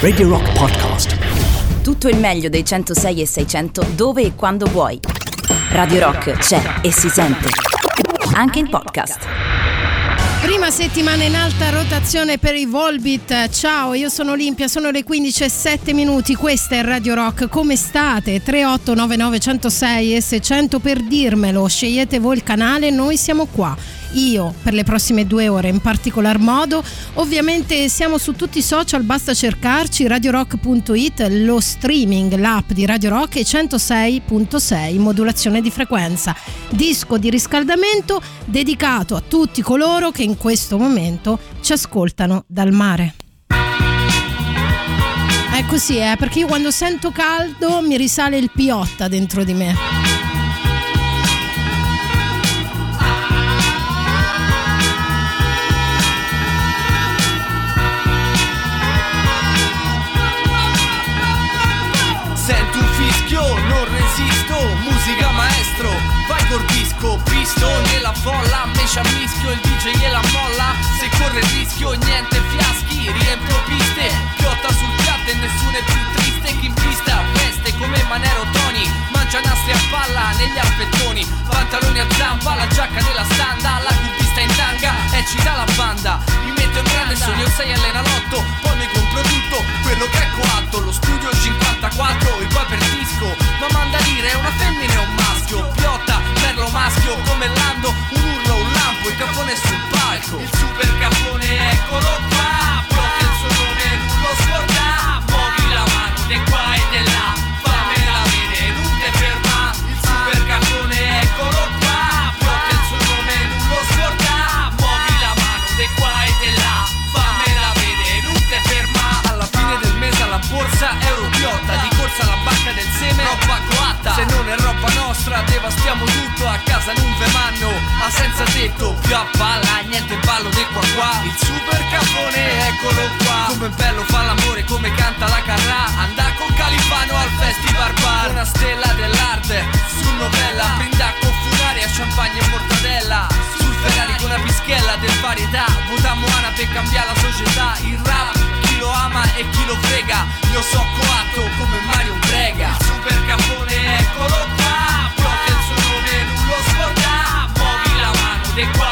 Radio Rock Podcast. Tutto il meglio dei 106 e 600 dove e quando vuoi. Radio Rock c'è e si sente. Anche in podcast. Prima settimana in alta rotazione per i Volbit. Ciao, io sono Olimpia, sono le 15 e 7 minuti. Questa è Radio Rock. Come state? 3899 106 e 600 per dirmelo. Scegliete voi il canale, noi siamo qua io per le prossime due ore in particolar modo. Ovviamente siamo su tutti i social, basta cercarci radiorock.it, lo streaming, l'app di Radio Rock e 106.6 modulazione di frequenza. Disco di riscaldamento dedicato a tutti coloro che in questo momento ci ascoltano dal mare. È così, eh, perché io quando sento caldo mi risale il piotta dentro di me. Disco Visto nella folla, me ci mischio Il DJ gliela molla Se corre il rischio, niente fiaschi Riempio piste, piotta sul piatto E nessuno è più triste Veste come Manero Tony. Mangia nastri a palla negli alpettoni Pantaloni a zampa, la giacca della standa. La cubista in tanga e ci dà la banda. Mi metto in grande sogno 6 allena l'otto. Poi mi compro tutto quello che è coatto. Lo studio 54 e poi per disco. Ma manda dire è una femmina e un maschio. Piotta merlo maschio come Lando. Un urlo, un lampo, il capone sul palco. Il super capone, eccolo qua Blocca il suo nome, non lo scorda Di corsa alla banca del seme, roba coatta. Se non è roba nostra, devastiamo tutto. A casa non ve manno. Ma senza tetto, più a palla, niente ballo del qua qua. Il super capone, eccolo qua. Come bello fa l'amore, come canta la carrà. Andà con Califano al festival bar. Una stella dell'arte, su novella Brinda con funaria, champagne e mortadella. Sul Ferrari con una pischella del varietà. Votammo Ana per cambiare la società. Il rap lo ama e chi lo frega? Io so coatto come Mario Brega. Il super capone, eccolo qua Blocca il suo nome, non lo scorda Muovi la mano di qua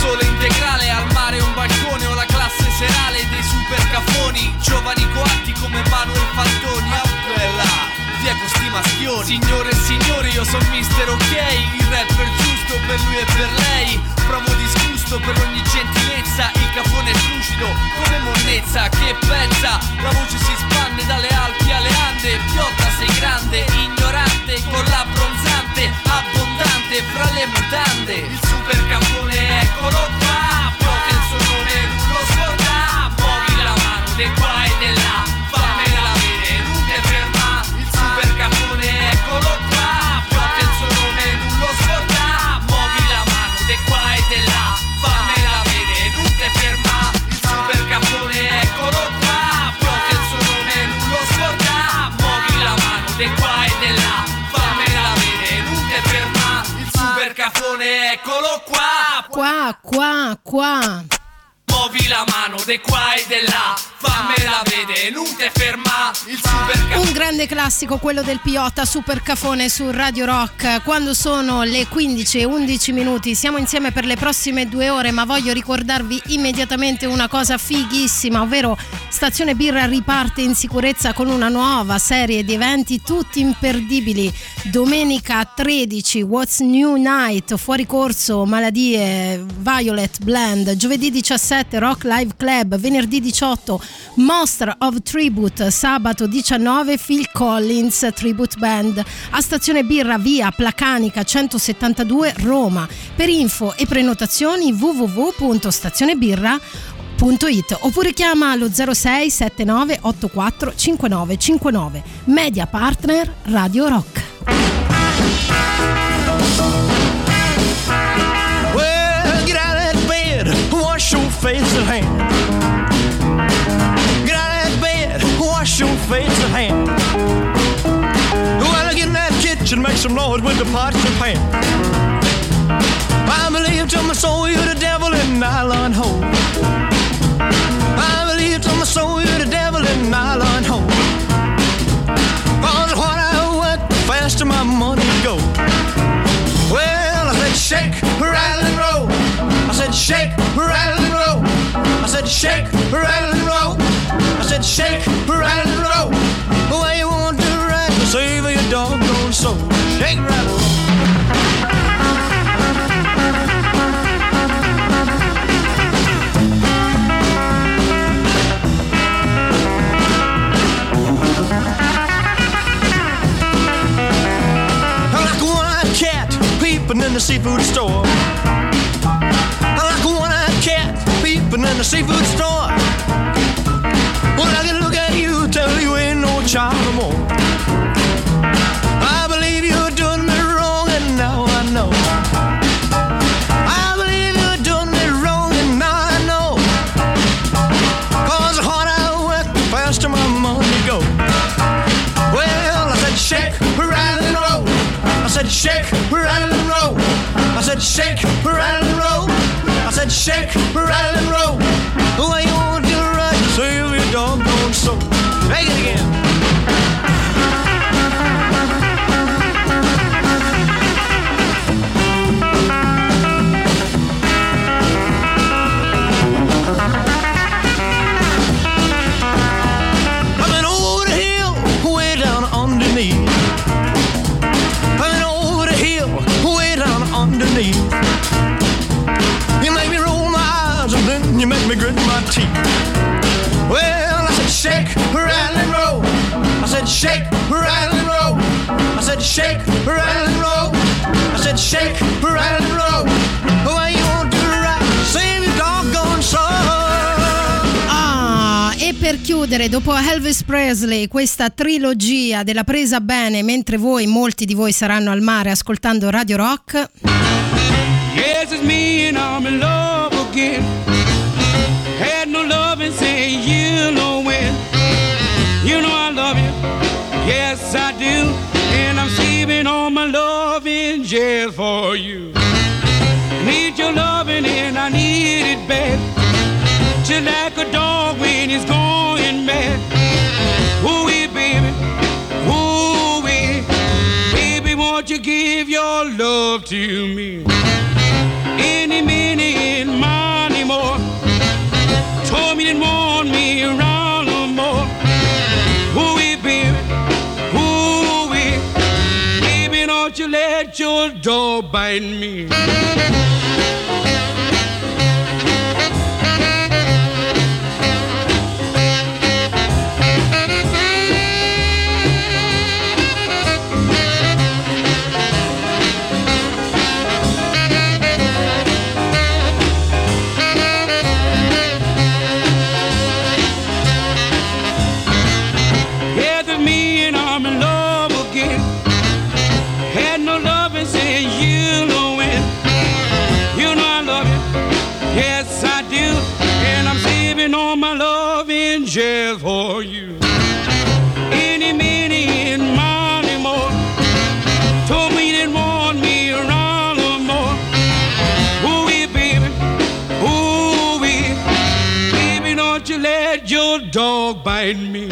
sole integrale al mare un balcone O la classe serale dei super cafoni Giovani coatti come Manuel Fantoni Ah bella Via con maschioni. Signore e signori io sono mister ok Il rapper giusto per lui e per lei. Provo disgusto per ogni gentilezza Il cafone è lucido come monnezza. Che pensa La voce si spande dalle Alpi alle Ande. Piotta sei grande, ignorante Con la bronzante, abbondante Fra le mutande. Il super cafone eccolo qua Piotta il suo nome non lo scorda. Muovi la mano di qua e di là cafone eccolo qua Qua, qua, qua. Muovi la mano di qua e di là Un grande classico, quello del Piotta Super Cafone su Radio Rock. Quando sono le 15 e 11 minuti, siamo insieme per le prossime due ore, ma voglio ricordarvi immediatamente una cosa fighissima, ovvero Stazione Birra riparte in sicurezza con una nuova serie di eventi tutti imperdibili. Domenica 13, What's New Night, fuori corso, maladie, Violet Blend. Giovedì 17, Rock Live Club. Venerdì 18, Master of Tribute sabato 19 Phil Collins Tribute Band. A Stazione Birra via Placanica 172 Roma. Per info e prenotazioni www.stazionebirra.it oppure chiama allo 06 79 84 59 59 Media Partner Radio Rock. Well, get out of bed, wash your face and hands. fates at hand. Well, I get in that kitchen, make some noise with the pots and pans. I believe to my soul you're the devil in nylon hole. I believe to my soul you're the devil in nylon hole. Cause what I work, the faster my money go. Well, I said shake, rattle and roll. I said shake, rattle and roll. I said shake, rattle and roll. I said shake, rattle roll. The way you want to ride save your doggone soul. Shake, rattle, roll. peeping in the seafood store. I like a one-eyed cat peeping in the seafood store. Well, I can look at you, tell you ain't no child no more. I believe you're doing me wrong, and now I know. I believe you're doing me wrong, and now I know. Cause the harder I work, the faster my money. Well, I said shake, rattle and roll. I said shake, rattle and roll. I said shake, roll. I said shake, roll. Soul. Make it again. Shake, rattle and roll. I said shake, rattle and roll. The way you want to ride, save your doggone soul. Ah, e per chiudere, dopo Elvis Presley, questa trilogia della presa bene, mentre voi, molti di voi saranno al mare ascoltando Radio Rock, Yes, it's me and I'm in love again. Jail for you. Need your loving and I need it bad. Just like a dog when he's going mad. Ooh, baby. Ooh, baby, won't you give your love to me? any minute money more. Told me didn't want don't you let your door bind me. Jail for you. Any minute and money more. Told me didn't want me around no more. Ooh, baby. Ooh, baby, don't you let your dog bite me.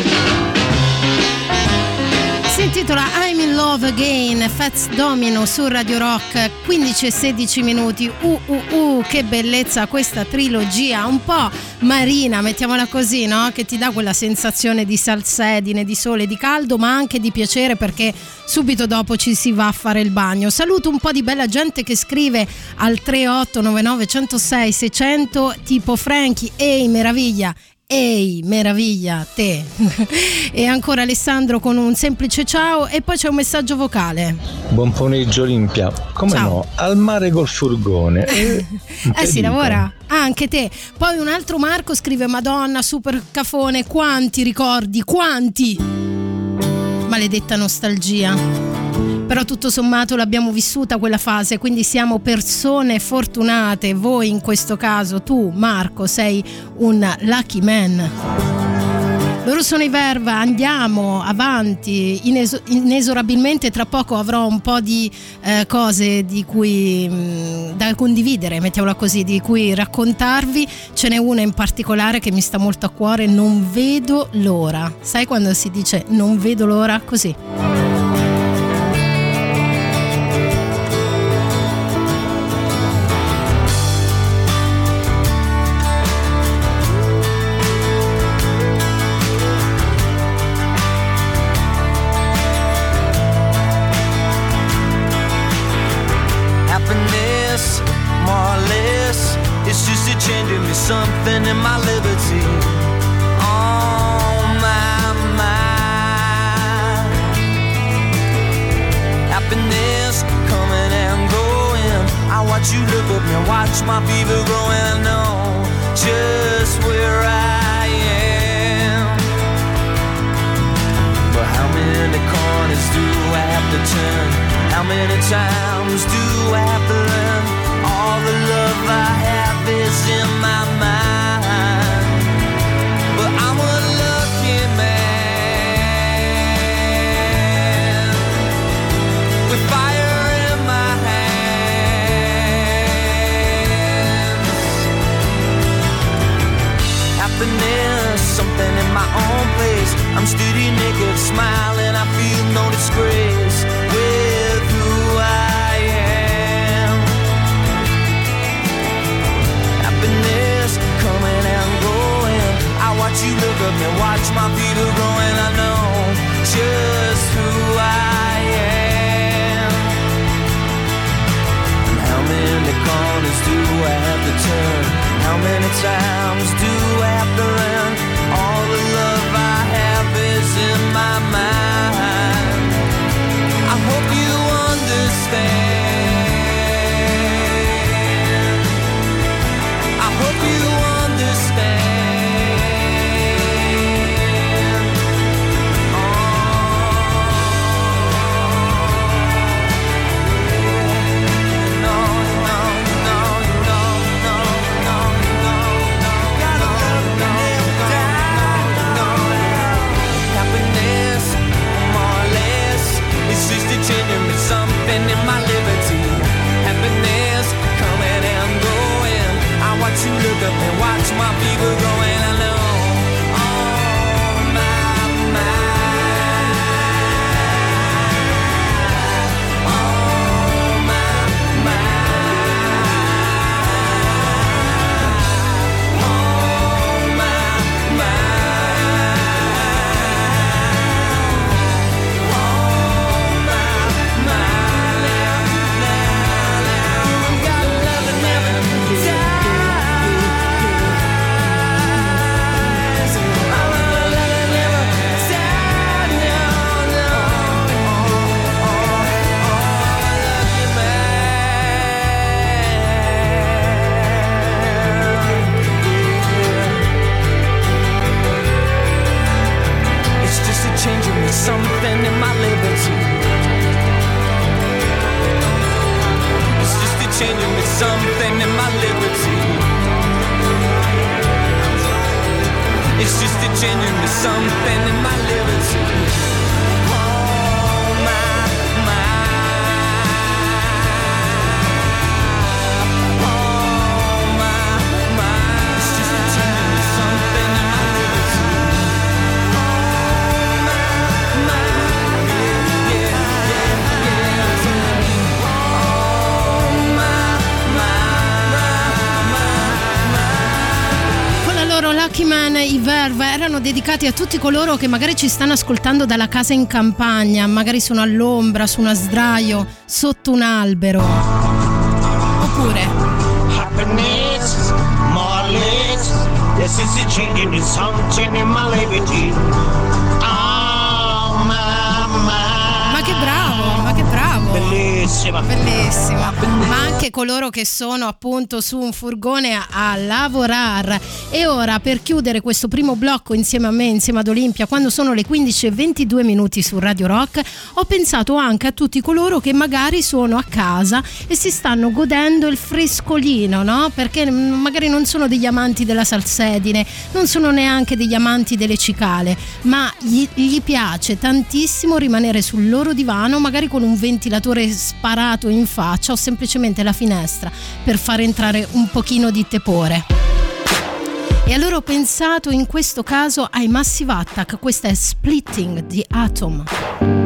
Si intitola I'm in Love Again, Fats Domino su Radio Rock, 15 e 16 minuti. Uh, uh, uh, che bellezza questa trilogia, un po' marina, mettiamola così, no? Che ti dà quella sensazione di salsedine, di sole, di caldo, ma anche di piacere perché subito dopo ci si va a fare il bagno. Saluto un po' di bella gente che scrive al 3899 106 600 tipo Frankie, ehi meraviglia. Ehi, meraviglia, te. e ancora Alessandro con un semplice ciao e poi c'è un messaggio vocale. Buon pomeriggio Olimpia. Come Ciao. no? Al mare col furgone. Eh, Eh si lavora? Ah, anche te. Poi un altro Marco scrive Madonna, super cafone, quanti ricordi, quanti? Maledetta nostalgia. Però tutto sommato l'abbiamo vissuta quella fase, quindi siamo persone fortunate. Voi in questo caso, tu Marco, sei un lucky man. Loro sono i Verva, andiamo avanti ineso- inesorabilmente. Tra poco avrò un po' di eh, cose di cui mh, da condividere, mettiamola così, di cui raccontarvi. Ce n'è una in particolare che mi sta molto a cuore. Non vedo l'ora. Sai quando si dice non vedo l'ora? Così. Watch my fever growing. I know just who I am. And how many corners do I have to turn? How many times something in my liberty. It's just a change of me, something in my liberty. It's just a change of me, something in my liberty. Lucky Man, i Verve erano dedicati a tutti coloro che magari ci stanno ascoltando dalla casa in campagna, magari sono all'ombra, su uno sdraio, sotto un albero. Oppure happiness, more or less. bellissima. bellissima. Ma anche coloro che sono appunto su un furgone a, a lavorare. E ora per chiudere questo primo blocco insieme a me, insieme ad Olimpia, quando sono le 15 e 22 minuti su Radio Rock, ho pensato anche a tutti coloro che magari sono a casa e si stanno godendo il frescolino, no? Perché magari non sono degli amanti della salsedine, non sono neanche degli amanti delle cicale, ma gli, gli piace tantissimo rimanere sul loro divano, magari con un ventilatore spazio sparato in faccia o semplicemente la finestra per far entrare un pochino di tepore. E allora ho pensato in questo caso ai Massive Attack, questa è Splitting di Atom.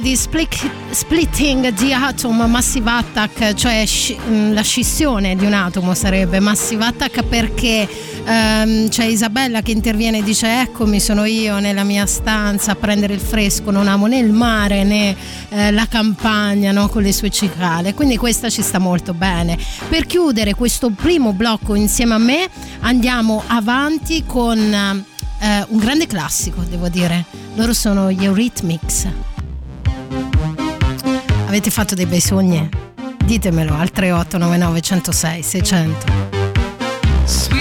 Di Split- Splitting the Atom Massive Attack, cioè sci- mh, la scissione di un atomo sarebbe Massive Attack perché ehm, c'è Isabella che interviene e dice eccomi sono io nella mia stanza a prendere il fresco, non amo né il mare né eh, la campagna no, con le sue cicale, quindi questa ci sta molto bene. Per chiudere questo primo blocco insieme a me andiamo avanti con eh, un grande classico, devo dire. Loro sono gli Eurythmics. Avete fatto dei bei sogni? Ditemelo al 3899 106 600.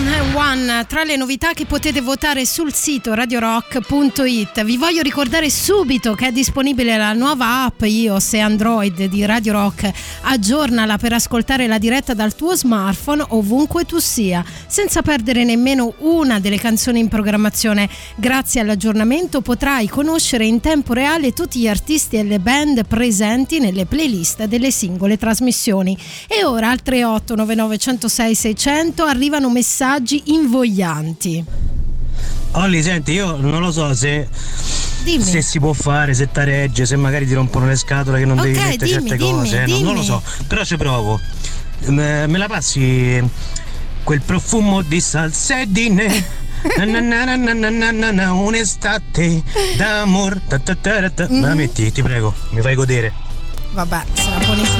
Million and One tra le novità che potete votare sul sito radiorock.it. Vi voglio ricordare subito che è disponibile la nuova app iOS e Android di Radio Rock. Aggiornala per ascoltare la diretta dal tuo smartphone ovunque tu sia, senza perdere nemmeno una delle canzoni in programmazione. Grazie all'aggiornamento potrai conoscere in tempo reale tutti gli artisti e le band presenti nelle playlist delle singole trasmissioni. E ora al 38 99 106 600 arrivano messaggi messaggi invoglianti. Olli, senti, io non lo so se Dimmi. se si può fare, se taregge, se magari ti rompono le scatole che non okay, devi mettere dimmi, certe dimmi, cose, eh, non, non, lo so, però ci provo. Me, me la passi quel profumo di salsedine. un'estate d'amor. La mm-hmm. metti, ti prego, mi fai godere. Vabbè, sarà buonissimo.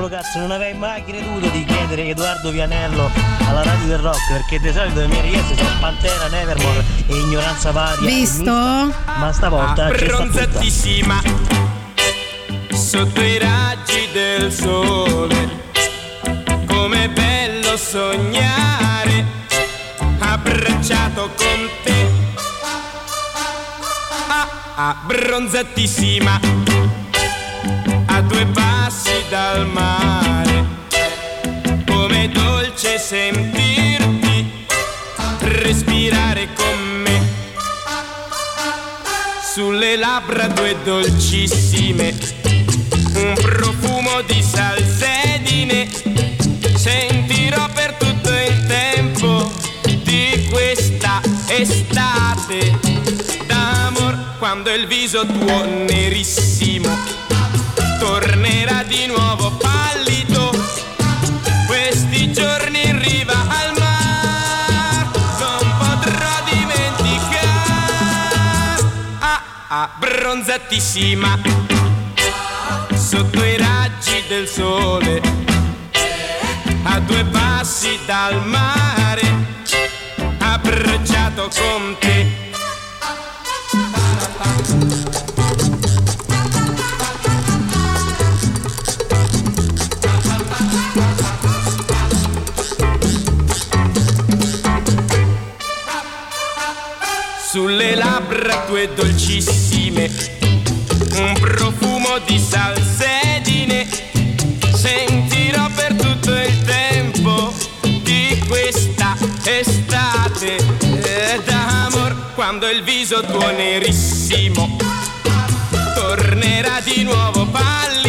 Spettacolo, cazzo, non avrei mai creduto di chiedere Edoardo Vianello alla radio del rock, perché di solito le mie richieste sono Pantera, Nevermore e Ignoranza Varia. Visto? Mista, ma stavolta. Abbronzatissima sotto i raggi del sole, come bello sognare, abbracciato con te. Ah, abbronzatissima, a due passi dal mare, come dolce sentirti, respirare con me. Sulle labbra due dolcissime, un profumo di salsedine, sentirò per tutto il tempo di questa estate d'amor quando il viso tuo nerissimo di nuovo pallido. Questi giorni in riva al mar non potrò dimenticare. Ah, abbronzatissima sotto i raggi del sole a due passi dal mare abbracciato con te sulle labbra tue dolcissime, un profumo di salsedine, sentirò per tutto il tempo di questa estate eh, d'amor quando il viso tuo nerissimo tornerà di nuovo pallido.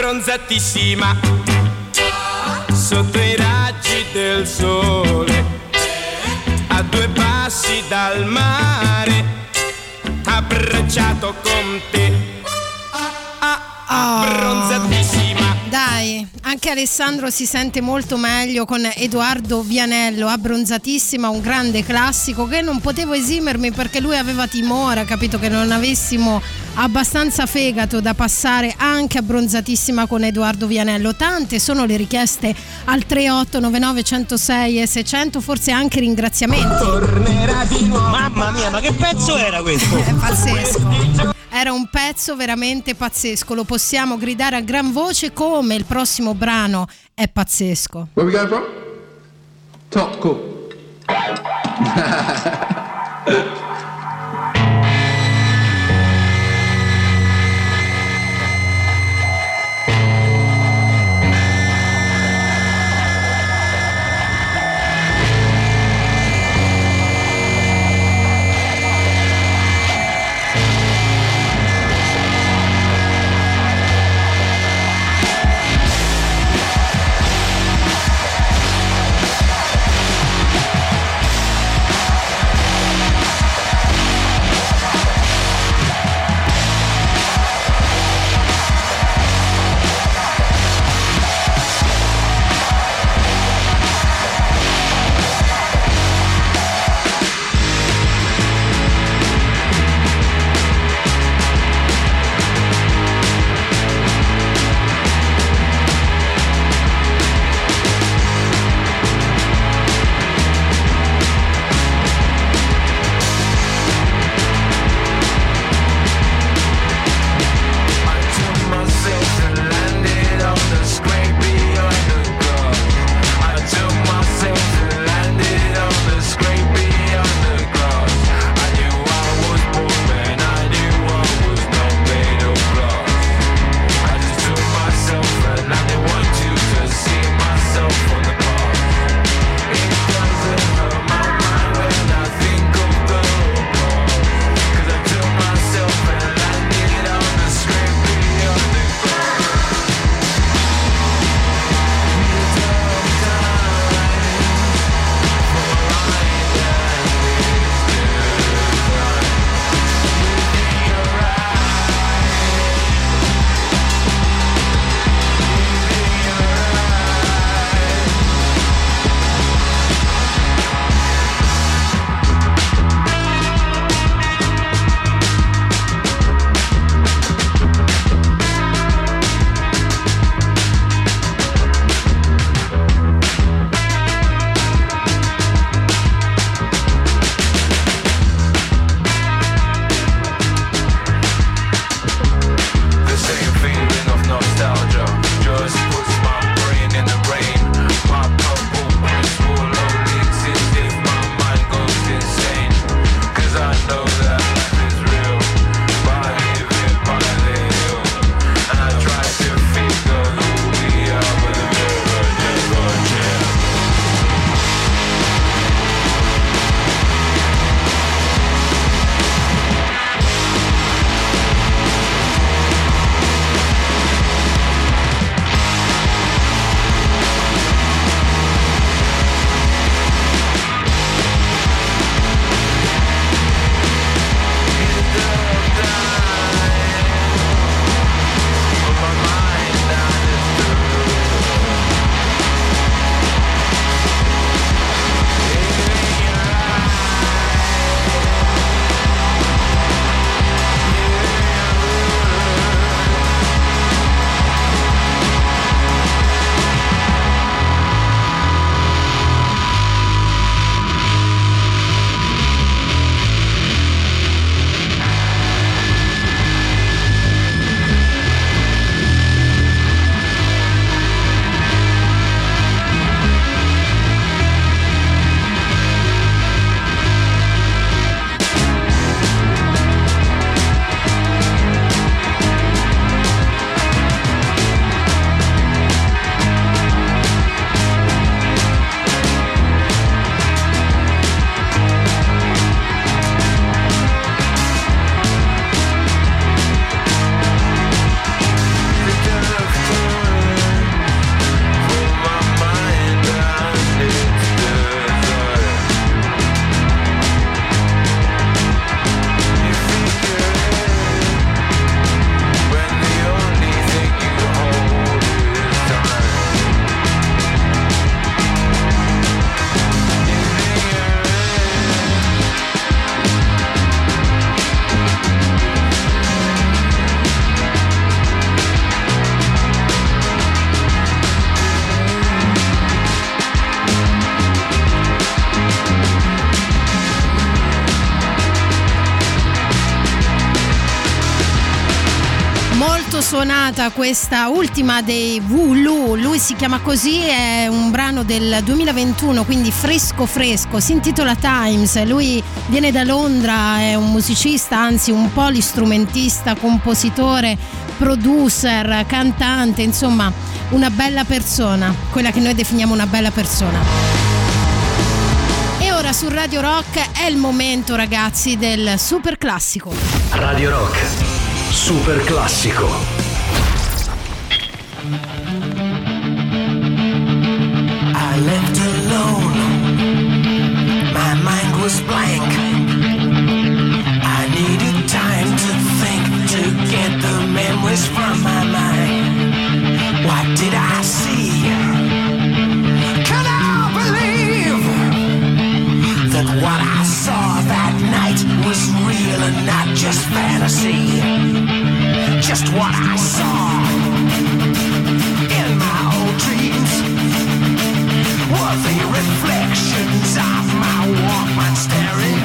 Abbronzatissima sotto i raggi del sole a due passi dal mare abbracciato con te. Abbronzatissima Dai, anche Alessandro si sente molto meglio con Edoardo Vianello, abbronzatissima, un grande classico che non potevo esimermi perché lui aveva timore, capito che non avessimo abbastanza fegato da passare anche abbronzatissima con Edoardo Vianello. Tante sono le richieste al 3899 106 e 600, forse anche ringraziamenti. Mamma mia, ma che pezzo era questo? È pazzesco. Era un pezzo veramente pazzesco, lo possiamo gridare a gran voce come il prossimo brano è pazzesco. Where we it from? Top, cool. suonata questa ultima dei Wulu, lui si chiama così, è un brano del 2021, quindi fresco fresco, si intitola Times, lui viene da Londra, è un musicista, anzi un polistrumentista, compositore, producer, cantante, insomma una bella persona, quella che noi definiamo una bella persona. Ora su Radio Rock è il momento ragazzi del super classico. Radio Rock. Super classico. Was blank. I needed time to think to get the memories from my mind. What did I see? Can I believe that what I saw that night was real and not just fantasy? Just what I saw in my old dreams reflections Walk, and staring.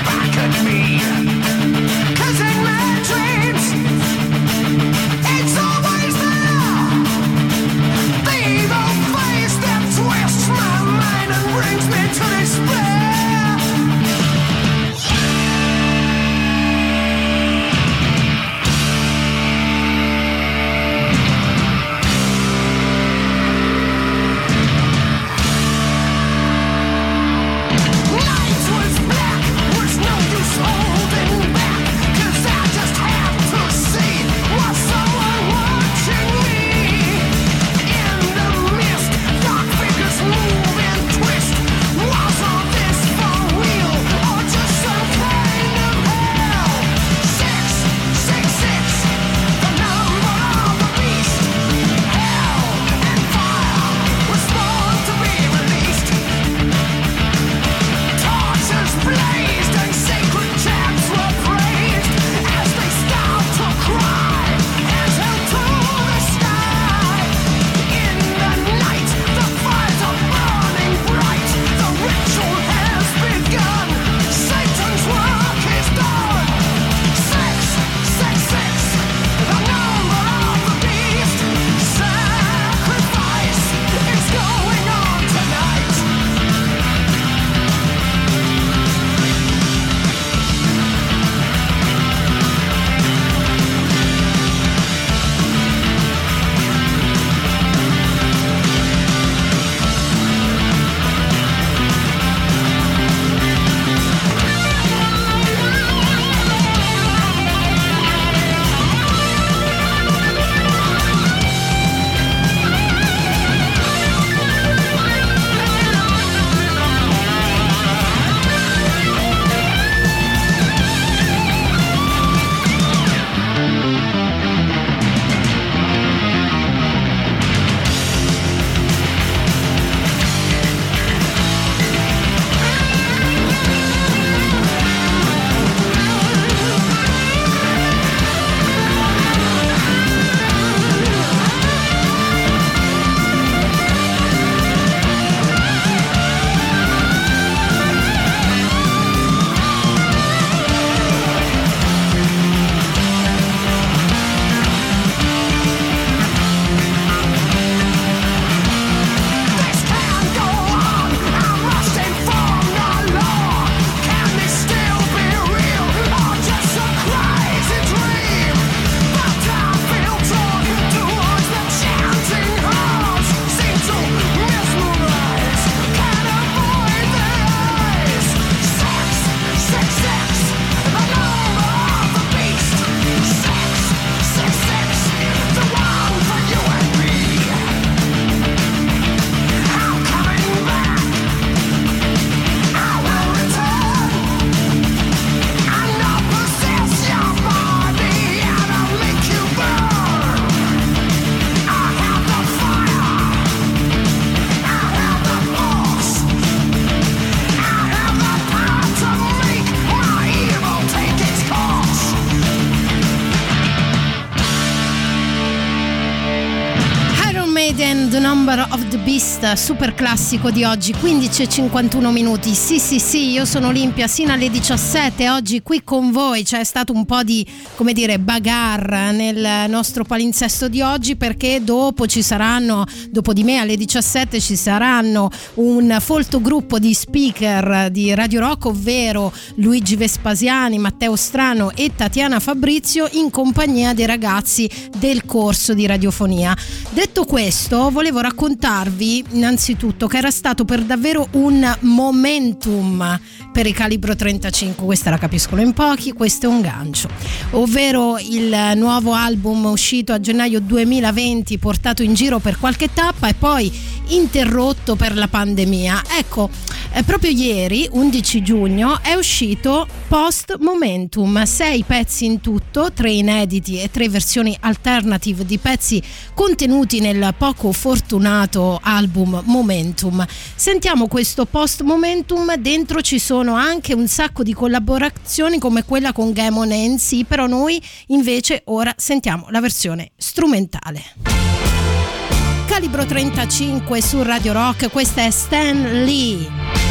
Super classico di oggi, 15 e 51 minuti. Sì, sì, sì, io sono Olimpia sino alle 17, oggi qui con voi c'è stato un po' di, come dire, bagarre nel nostro palinsesto di oggi perché dopo ci saranno, dopo di me alle 17 ci saranno un folto gruppo di speaker di Radio Rock, ovvero Luigi Vespasiani, Matteo Strano e Tatiana Fabrizio in compagnia dei ragazzi del corso di radiofonia. Detto questo, volevo raccontarvi innanzitutto che era stato per davvero un momentum per il calibro 35, questa la capiscono in pochi, questo è un gancio, ovvero il nuovo album uscito a gennaio 2020, portato in giro per qualche tappa e poi interrotto per la pandemia. Ecco, eh, proprio ieri, 11 giugno, è uscito Post Momentum, sei pezzi in tutto, tre inediti e tre versioni alternative di pezzi contenuti nel poco fortunato album Momentum. Sentiamo questo Post Momentum, dentro ci sono anche un sacco di collaborazioni come quella con Gamon e NC, però noi invece ora sentiamo la versione strumentale. Calibro 35 su Radio Rock, questa è Stan Lee.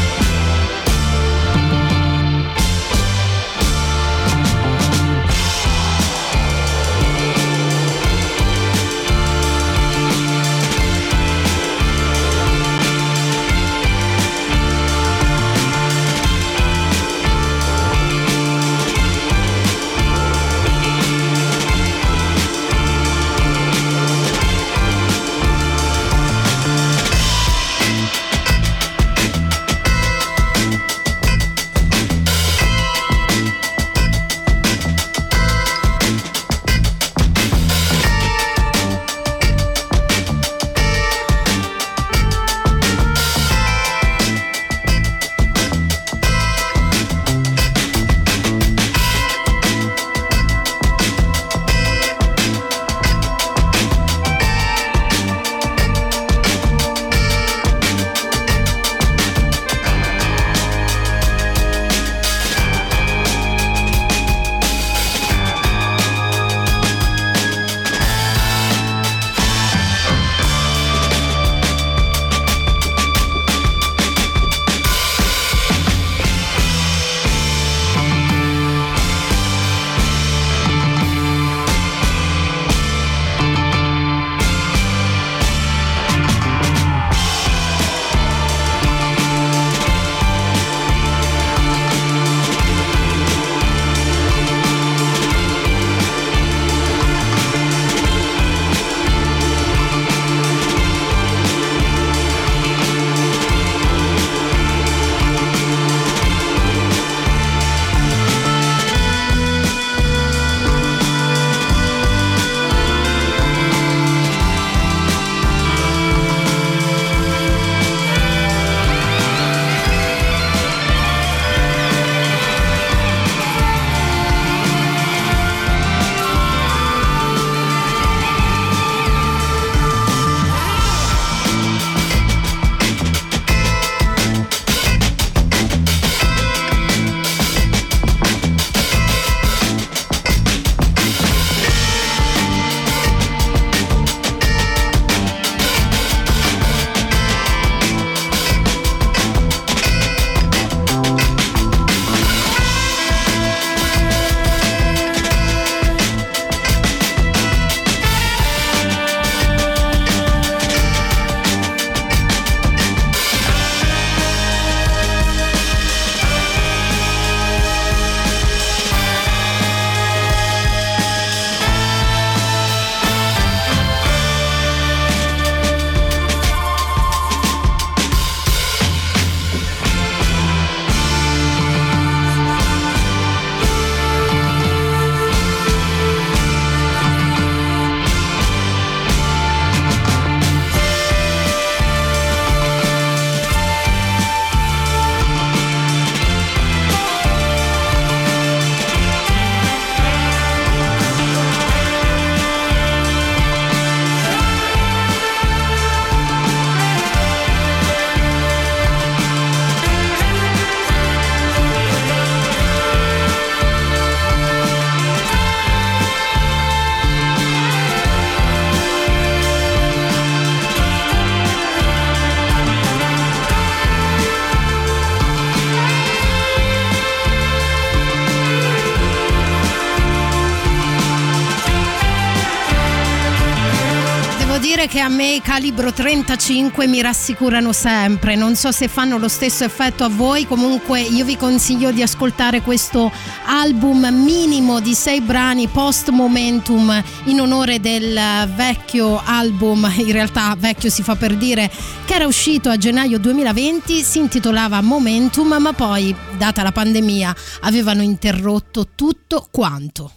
Me calibro 35 mi rassicurano sempre, non so se fanno lo stesso effetto a voi, comunque io vi consiglio di ascoltare questo album minimo di sei brani post momentum in onore del vecchio album, in realtà vecchio si fa per dire, che era uscito a gennaio 2020, si intitolava Momentum, ma poi, data la pandemia, avevano interrotto tutto quanto.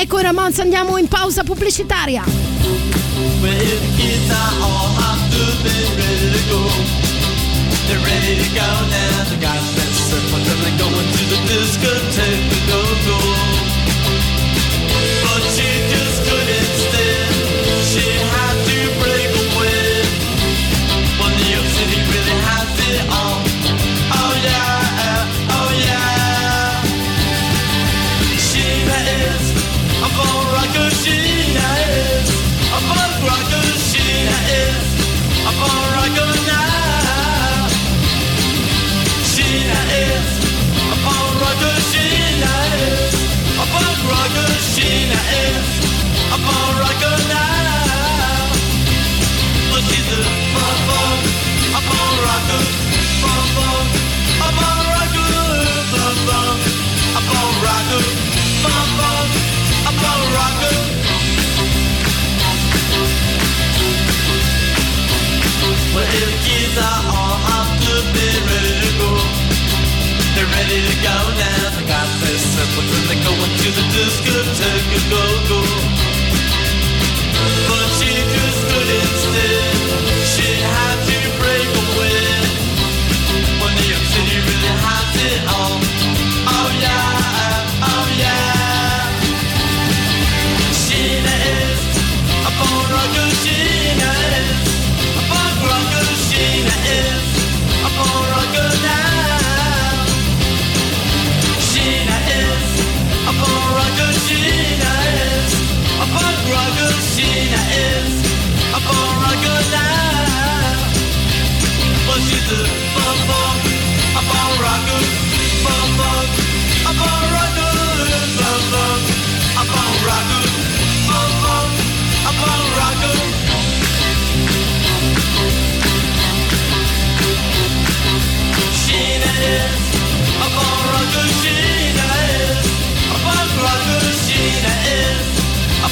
E con Ramones andiamo in pausa pubblicitaria. Well, if the Are all to they're ready to go now. They got their they're going to the go go. But she just couldn't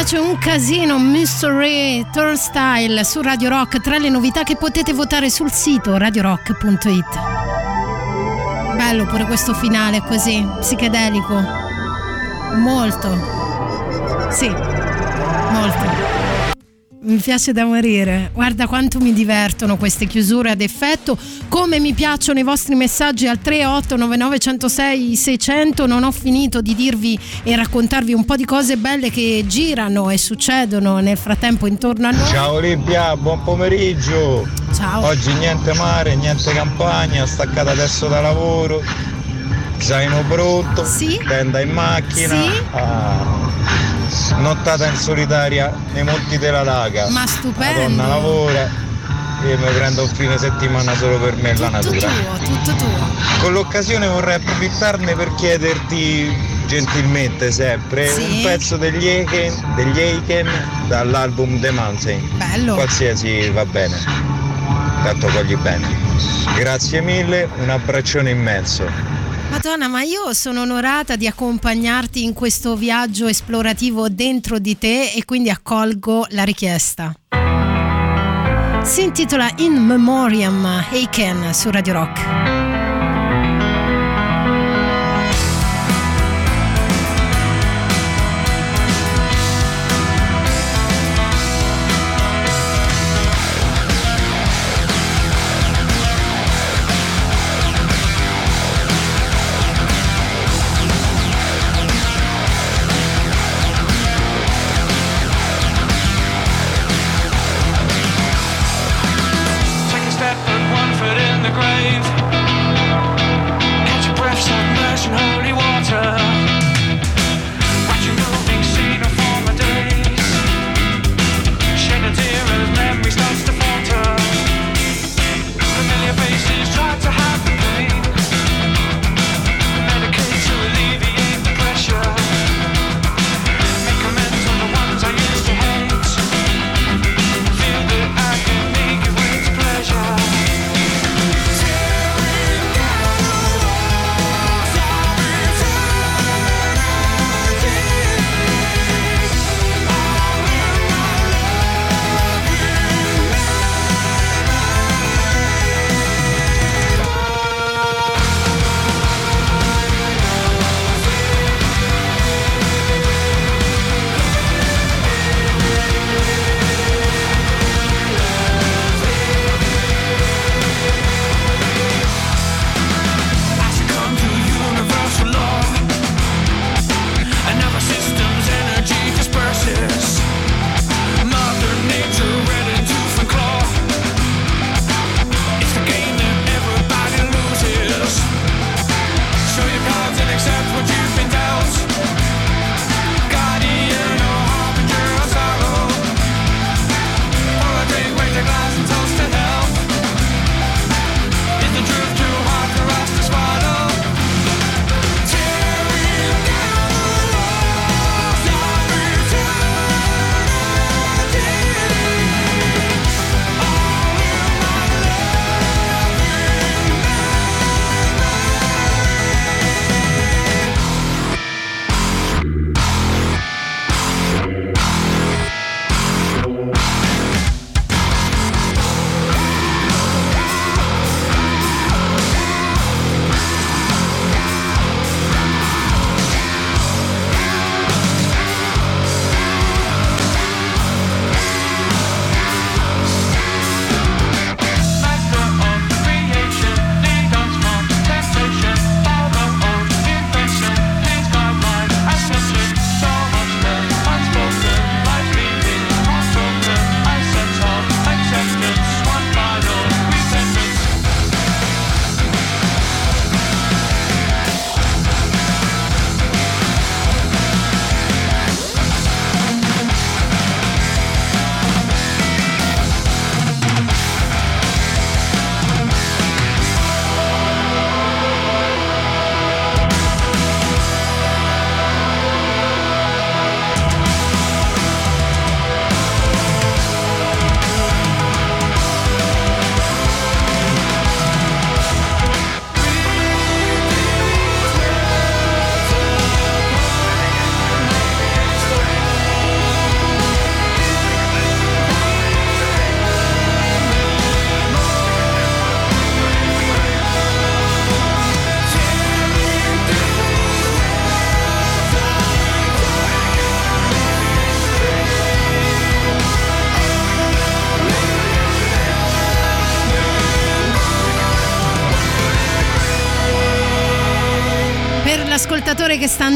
piace un casino Mystery Turnstile su Radio Rock tra le novità che potete votare sul sito radiorock.it. Bello pure questo finale così, psichedelico. Molto. Sì, molto. Mi piace da morire. Guarda quanto mi divertono queste chiusure ad effetto. Come mi piacciono i vostri messaggi al 3899 106 600. Non ho finito di dirvi e raccontarvi un po' di cose belle che girano e succedono nel frattempo intorno a noi. Ciao Olimpia, buon pomeriggio. Ciao. Oggi niente mare, niente campagna, staccata adesso da lavoro. Zaino pronto, tenda in macchina. Sì. Ah, nottata in solitaria nei monti della Laga. Ma stupendo. donna lavora e mi prendo un fine settimana solo per me e la Tutto natura. tuo, tutto tuo. Con l'occasione vorrei approfittarne per chiederti gentilmente sempre Sì. un pezzo degli Aiken, degli Aiken dall'album The Mountain. Bello. Qualsiasi va bene. Tanto cogli bene. Grazie mille, un abbraccione immenso. Madonna, ma io sono onorata di accompagnarti in questo viaggio esplorativo dentro di te e quindi accolgo la richiesta. Si intitola In Memoriam Aiken su Radio Rock.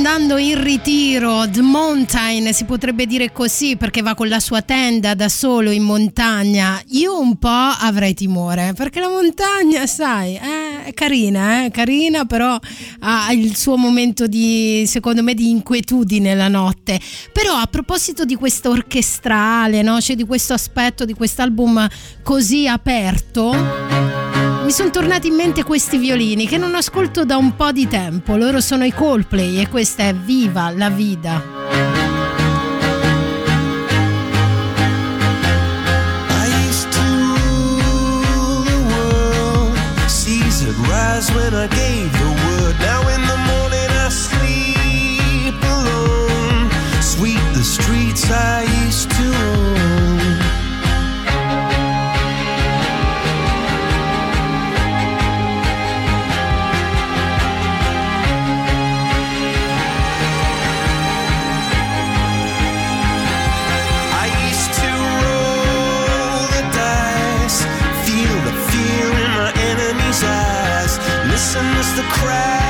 Andando in ritiro, The Mountain, si potrebbe dire così perché va con la sua tenda da solo in montagna. Io un po' avrei timore perché la montagna, sai, è carina, eh? carina, però ha il suo momento di, secondo me, di inquietudine la notte. Però a proposito di questo orchestrale, no? cioè di questo aspetto, di quest'album così aperto mi sono tornati in mente questi violini che non ascolto da un po' di tempo. Loro sono i Coldplay e questa è Viva la Vida. When I gave the word. Now in the morning I sleep alone. Sweep the streets I used to own. The crowd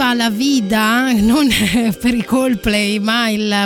viva la vida, non per i Coldplay,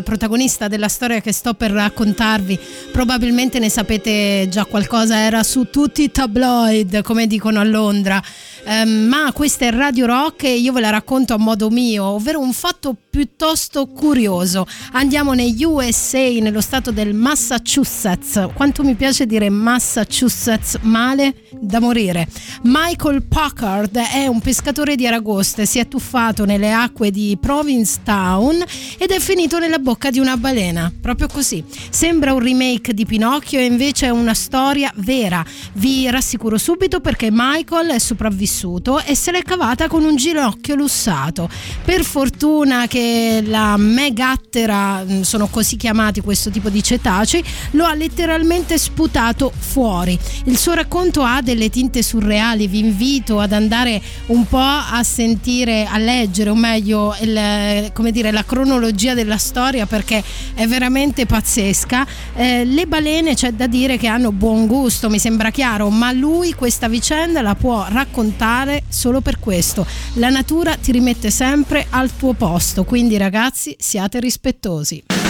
protagonista della storia che sto per raccontarvi. Probabilmente ne sapete già qualcosa, era su tutti i tabloid, come dicono a Londra. Ehm, ma questa è Radio Rock e io ve la racconto a modo mio, ovvero un fatto piuttosto curioso. Andiamo negli USA, nello stato del Massachusetts. Quanto mi piace dire Massachusetts male da morire. Michael Packard è un pescatore di aragoste si è tuffato nelle acque di Provincetown ed è finito nella bocca di una balena. Proprio così. Sembra un remake di Pinocchio e invece è una storia vera. Vi rassicuro subito perché Michael è sopravvissuto e se l'è cavata con un ginocchio lussato. Per fortuna che la megattera, mm, sono così chiamati questo tipo di cetacei, lo ha letteralmente sputato fuori. Il suo racconto ha delle tinte surreali, vi invito ad andare un po' a sentire, a leggere o meglio il- come dire, la cronologia della storia perché è veramente pazzesca. Eh, le balene c'è da dire che hanno buon gusto, mi sembra chiaro, ma lui questa vicenda la può raccontare solo per questo. La natura ti rimette sempre al tuo posto, quindi ragazzi siate rispettosi.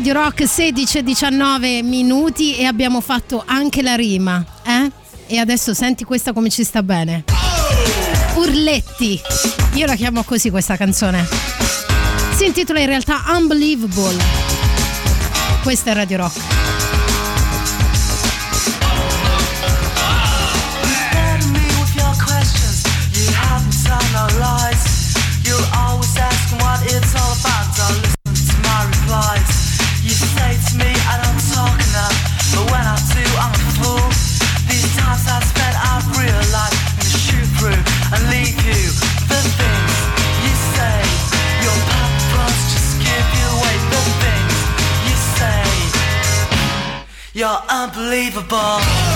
Radio Rock 16 e 19 minuti e abbiamo fatto anche la rima, eh? E adesso senti questa come ci sta bene. Urletti. Io la chiamo così questa canzone. Si intitola in realtà Unbelievable. Questa è Radio Rock. Unbelievable.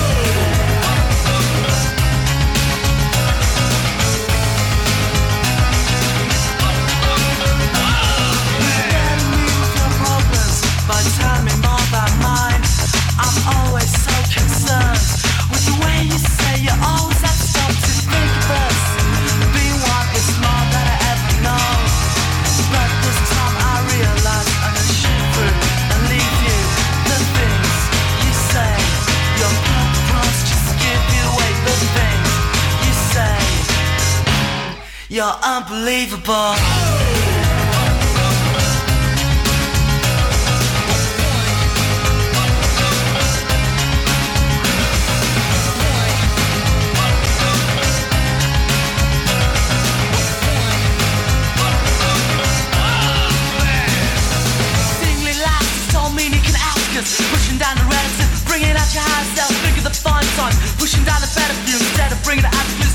Ask us. Pushing down the reticence, bringing out your higher self, of the fun son. Pushing down the better view instead of bringing the to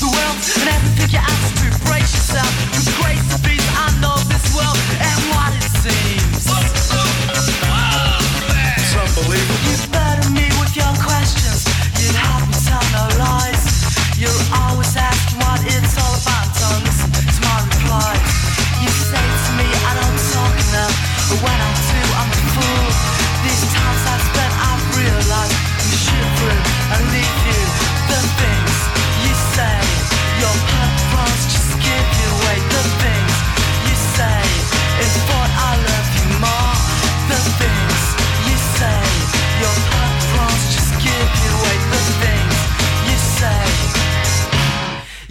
the world and everything you ask to brace yourself. Grace I know this world and what it seems.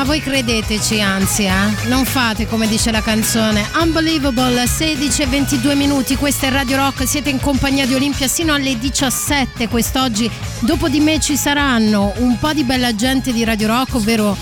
Ma voi credeteci, anzi, eh? Non fate come dice la canzone. Unbelievable, 16 e 22 minuti. Questa è Radio Rock. Siete in compagnia di Olimpia sino alle 17 quest'oggi. Dopo di me ci saranno un po' di bella gente di Radio Rock, ovvero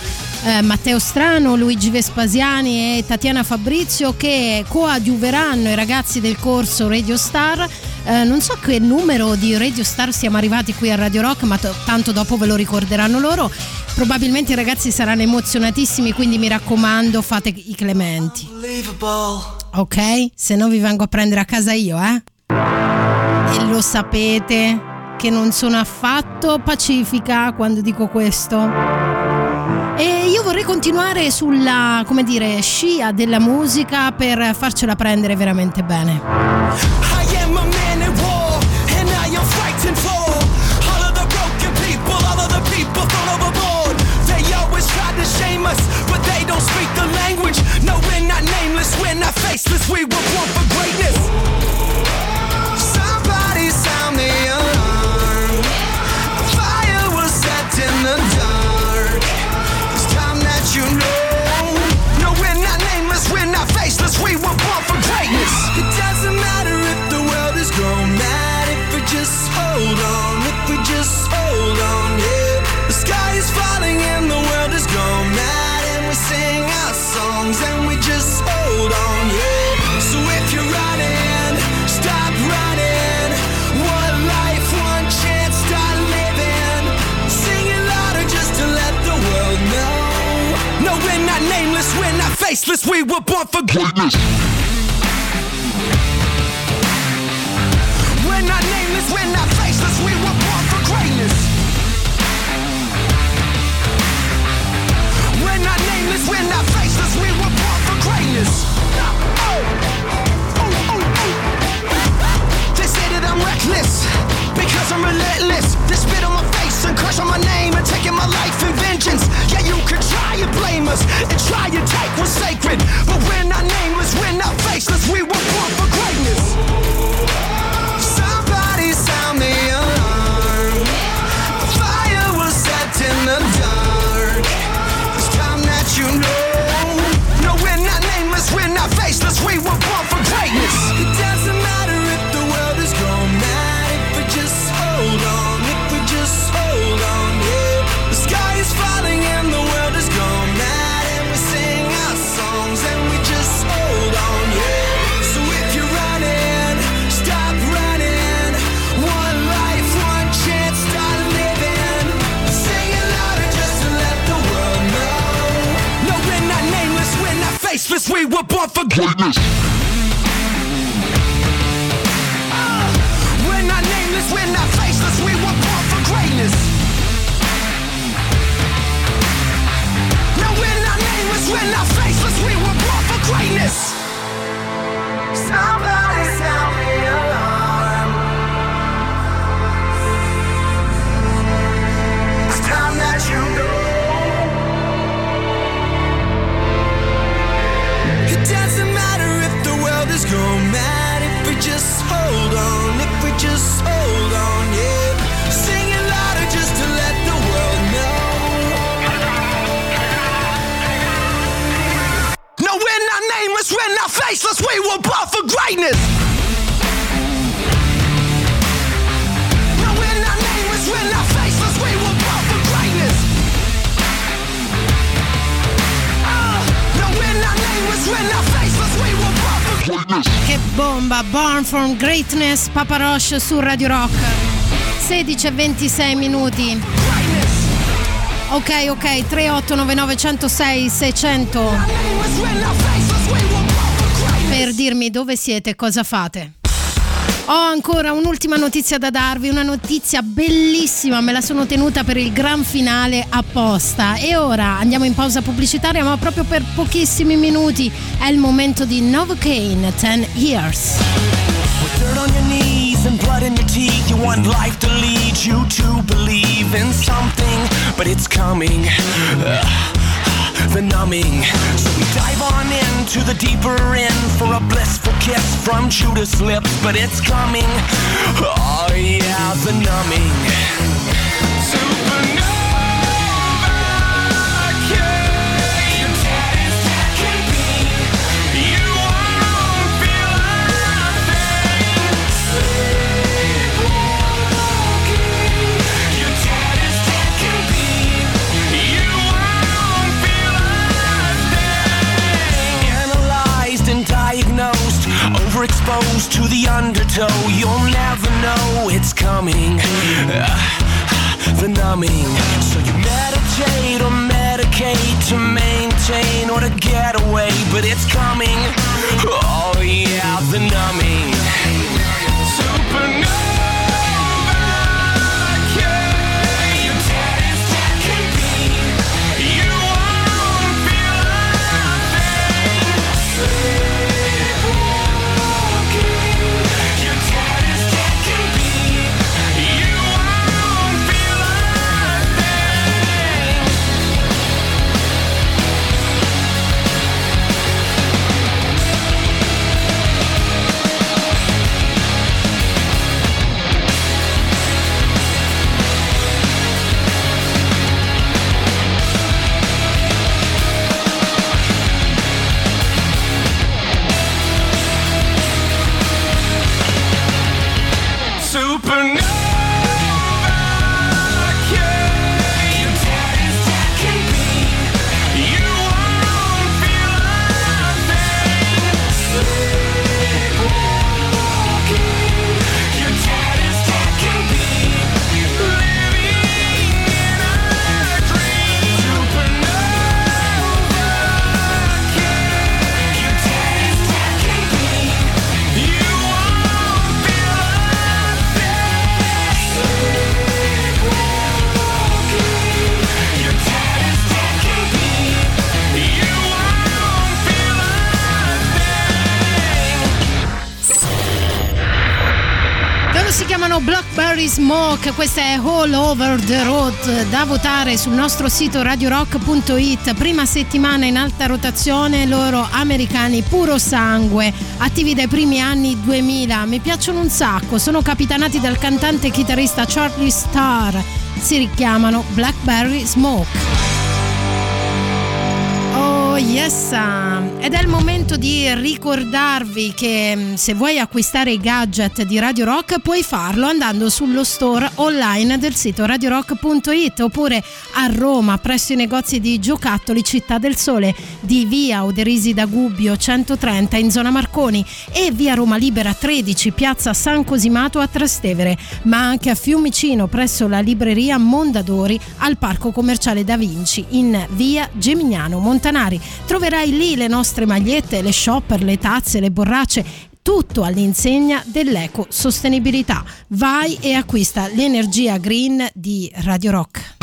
eh, Matteo Strano, Luigi Vespasiani e Tatiana Fabrizio che coadiuveranno i ragazzi del corso Radio Star. Eh, non so che numero di Radio Star siamo arrivati qui a Radio Rock, ma t- tanto dopo ve lo ricorderanno loro. Probabilmente i ragazzi saranno emozionatissimi, quindi mi raccomando, fate i clementi. Ok? Se no vi vengo a prendere a casa io, eh? E lo sapete che non sono affatto pacifica quando dico questo. E io vorrei continuare sulla, come dire, scia della musica per farcela prendere veramente bene. We're we were born for greatness. Faceless, we were born for greatness. We're not nameless, we're not faceless, we were born for greatness. We're not nameless, we're not faceless, we were born for greatness. Oh, oh, oh, they say that I'm reckless because I'm relentless. They spit on my face and curse on my name taking my life in vengeance. Yeah, you could try and blame us and try and take what's sacred, but we're not nameless, we're not faceless. We were born for greatness. Somebody sound the alarm. The Fire was set in the dark. It's time that you know. Greatness. We're not nameless, we're not faceless, we were born for greatness. We're not nameless, we're not faceless, we were born for greatness. Faceless, we were born for greatness. No, we're not nameless, we're not faceless, we were born for greatness. Ah, no, we're not nameless, we're not faceless, we were born for greatness. Che bomba, Born from Greatness, Papa Roche su Radio Rock. 16 e 26 minuti. Ok, ok, 3899 106 600 per dirmi dove siete e cosa fate. Ho ancora un'ultima notizia da darvi, una notizia bellissima, me la sono tenuta per il gran finale apposta. E ora andiamo in pausa pubblicitaria, ma proprio per pochissimi minuti. È il momento di Novocaine 10 Years. And blood in your teeth, you want life to lead you to believe in something, but it's coming. Ugh. the numbing. So we dive on into the deeper end for a blissful kiss from Judas' lips, but it's coming. Oh yeah, the numbing. Supernova, overexposed to the undertow. You'll never know it's coming. Ah, the numbing. So you meditate or medicate to maintain or to get away, but it's coming. Oh yeah, the numbing. Supernova. Smoke, questa è All Over the Road, da votare sul nostro sito radiorock.it. Prima settimana in alta rotazione, loro americani puro sangue, attivi dai primi anni 2000. Mi piacciono un sacco, sono capitanati dal cantante e chitarrista Charlie Starr. Si richiamano Blackberry Smoke. Yes, ed è il momento di ricordarvi che mm, se vuoi acquistare i gadget di Radio Rock puoi farlo andando sullo store online del sito radiorock.it oppure a Roma presso i negozi di giocattoli Città del Sole di via Oderisi da Gubbio 130 in zona Marconi e via Roma Libera 13 piazza San Cosimato a Trastevere ma anche a Fiumicino presso la libreria Mondadori al parco commerciale Da Vinci in via Gemignano Montanari Troverai lì le nostre magliette, le shopper, le tazze, le borracce tutto all'insegna dell'ecosostenibilità. Vai e acquista l'energia green di Radio Rock.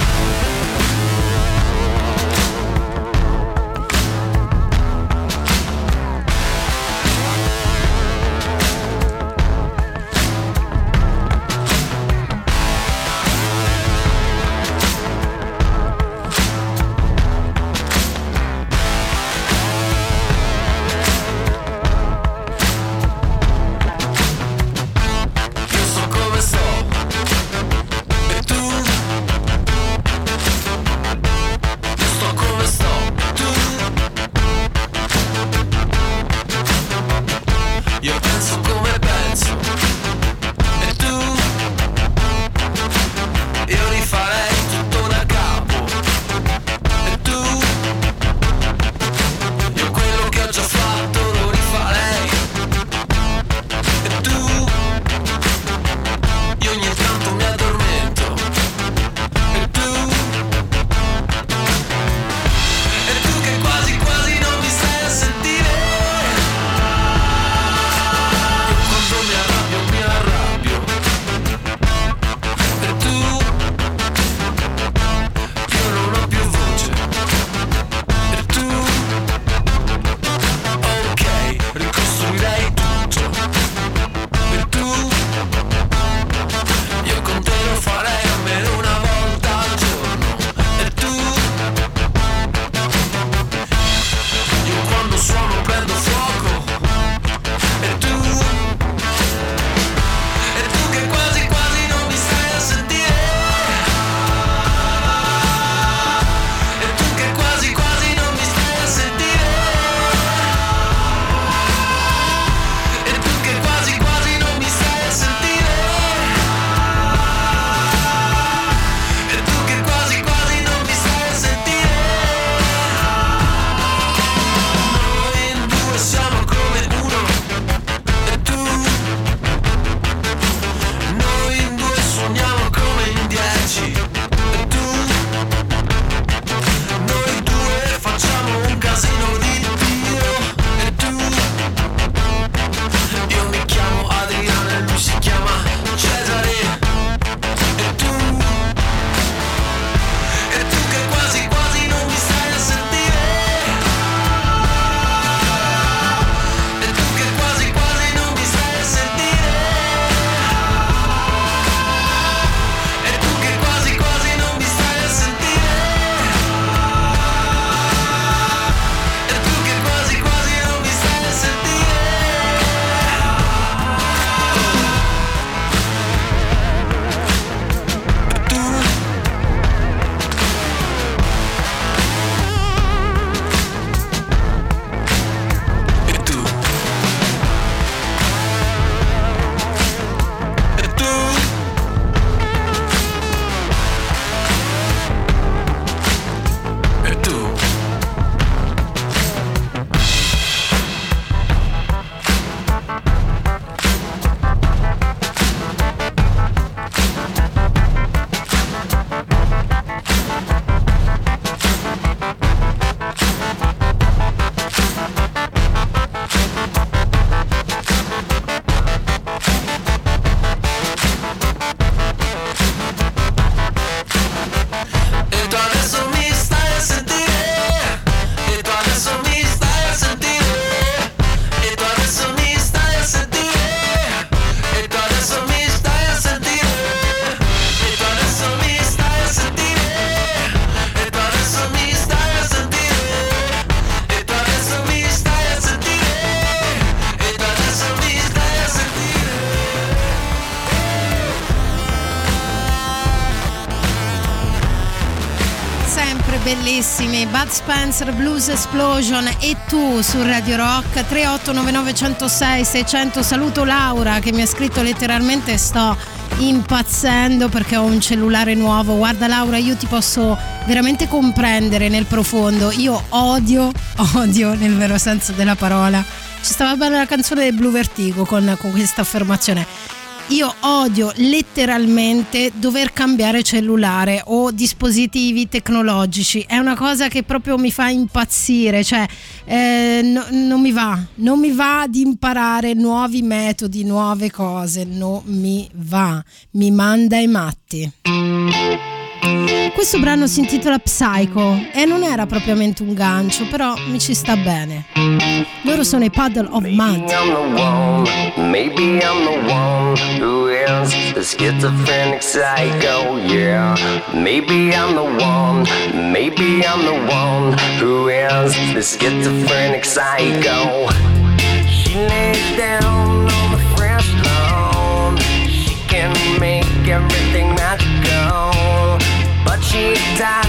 Spencer Blues Explosion e tu su Radio Rock 3899106600 saluto Laura che mi ha scritto letteralmente sto impazzendo perché ho un cellulare nuovo. Guarda Laura io ti posso veramente comprendere nel profondo. Io odio odio nel vero senso della parola. Ci stava bella la canzone del Blue Vertigo con, con questa affermazione. Io odio letteralmente dover cambiare cellulare o dispositivi tecnologici, è una cosa che proprio mi fa impazzire, cioè eh, no, non mi va, non mi va di imparare nuovi metodi, nuove cose, non mi va, mi manda i matti. Questo brano si intitola Psycho e non era propriamente un gancio, però mi ci sta bene. Loro sono i Puddle of Mud. Maybe I'm the one Maybe I'm the one who is the schizophrenic psycho, yeah. Maybe I'm the one, maybe I'm the one who is the schizophrenic psycho. She lays down on the fresh lawn. She can make everything magical, but she dies.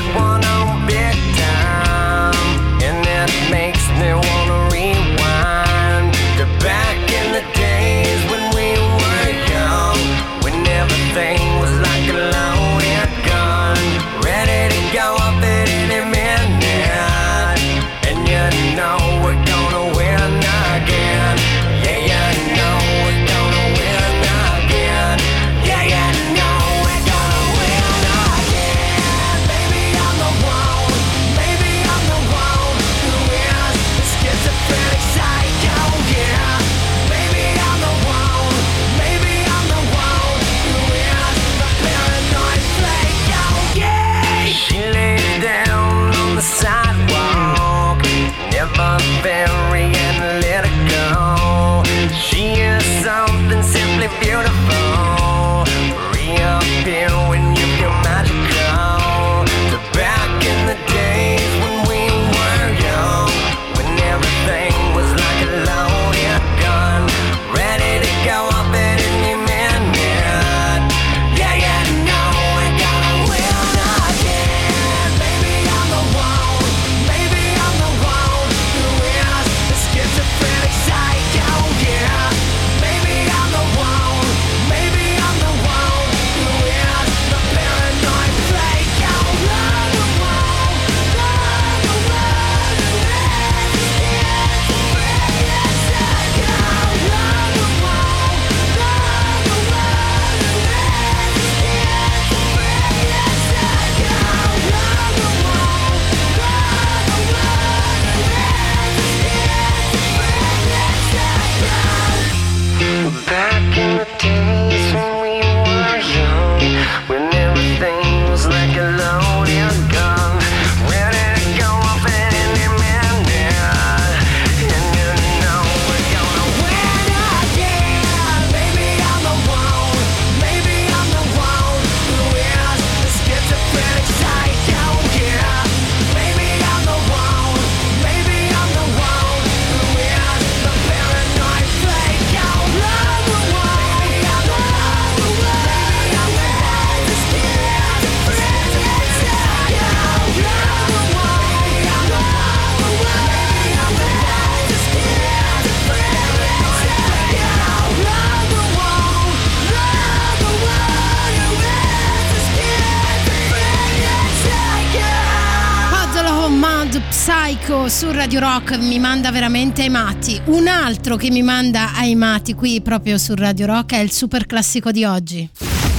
Psycho su Radio Rock mi manda veramente ai matti. Un altro che mi manda ai matti qui proprio su Radio Rock è il super classico di oggi.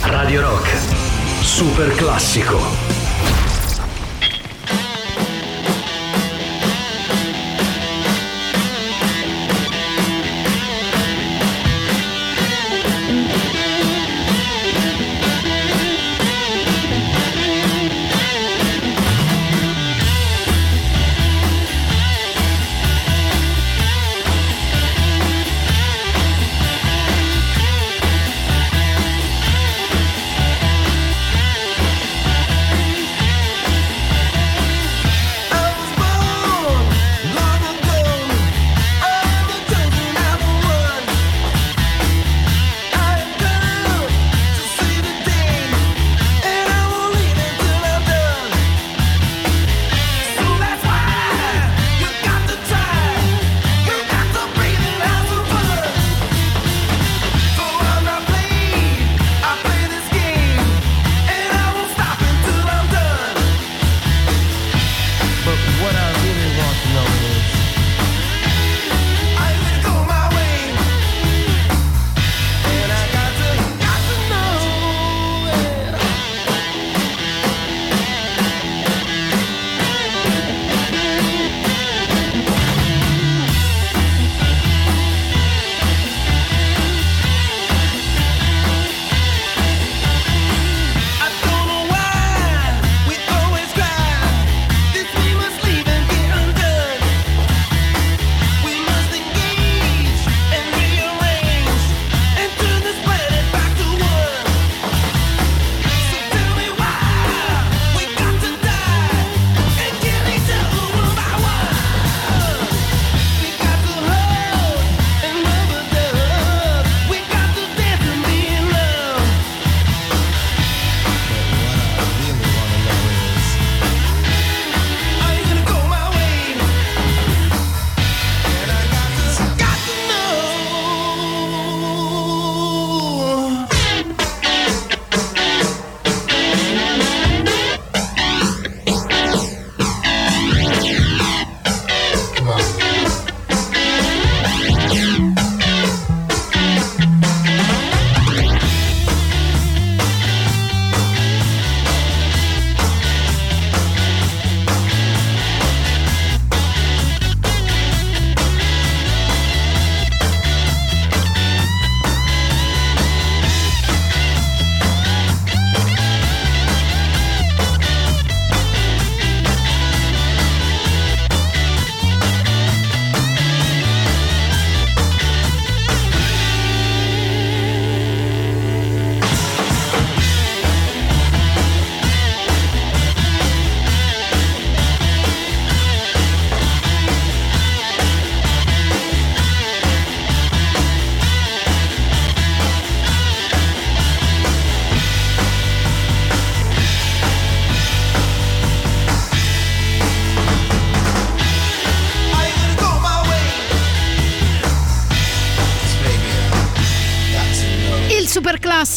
Radio Rock, super classico.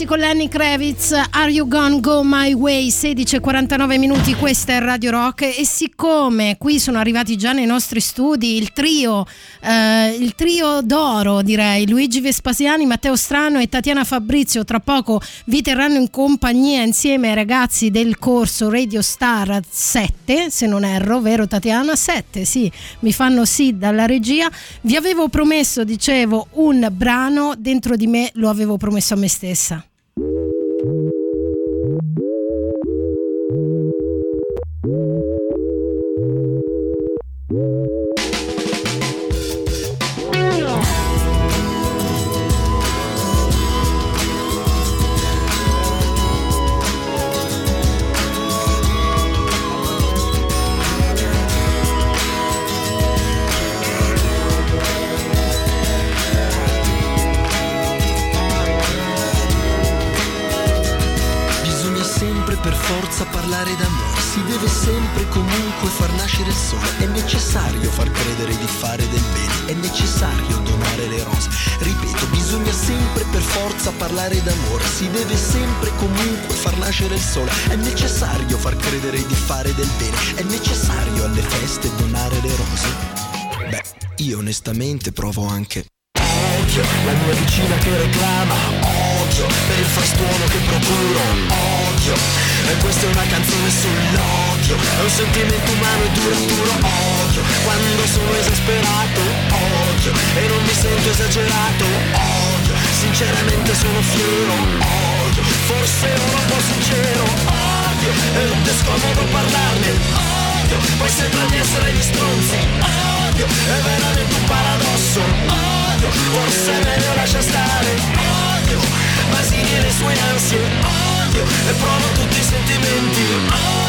Classico Lenny Kravitz Are You Gonna Go My Way? 16.49 minuti questa è Radio Rock. E siccome qui sono arrivati già nei nostri studi il trio eh, il trio d'oro direi Luigi Vespasiani, Matteo Strano e Tatiana Fabrizio tra poco vi terranno in compagnia insieme ai ragazzi del corso Radio Star 7 se non erro, vero Tatiana? 7 sì, mi fanno sì dalla regia. Vi avevo promesso dicevo un brano dentro di me lo avevo promesso a me stessa parlare d'amore, si deve sempre comunque far nascere il sole, è necessario far credere di fare del bene, è necessario donare le rose. Ripeto, bisogna sempre per forza parlare d'amore, si deve sempre comunque far nascere il sole, è necessario far credere di fare del bene, è necessario alle feste donare le rose. Beh, io onestamente provo anche odio, la mia vicina che reclama, odio, per il frastuono che procuro, odio, e questa è una canzone sull'odio, è un sentimento umano e duraturo, odio, quando sono esasperato, odio, e non mi sento esagerato, odio, sinceramente sono fiero, odio, forse ero un po' sincero, odio, ed è scomodo parlarne, odio, poi sembra di essere gli stronzi, odio, è veramente un paradosso, odio, forse è meglio lascia stare, odio, basini e le sue ansie, odio, e provo tutti i sentimenti,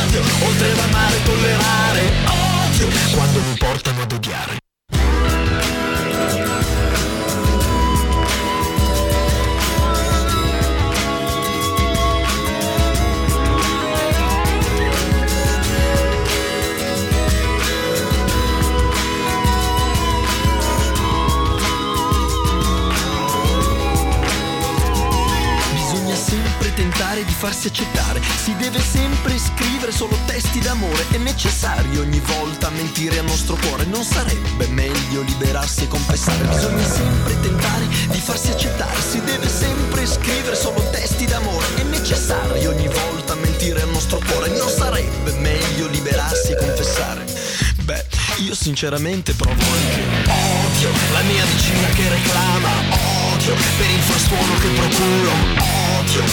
odio, oltre ad amare e tollerare, odio, quando mi portano ad odiare. Farsi accettare, si deve sempre scrivere solo testi d'amore, è necessario ogni volta mentire al nostro cuore, non sarebbe meglio liberarsi e confessare, bisogna sempre tentare di farsi accettare, si deve sempre scrivere solo testi d'amore, è necessario ogni volta mentire al nostro cuore, non sarebbe meglio liberarsi e confessare. Beh, io sinceramente provo anche odio, la mia vicina che reclama, odio, per il frastuono che procuro, odio,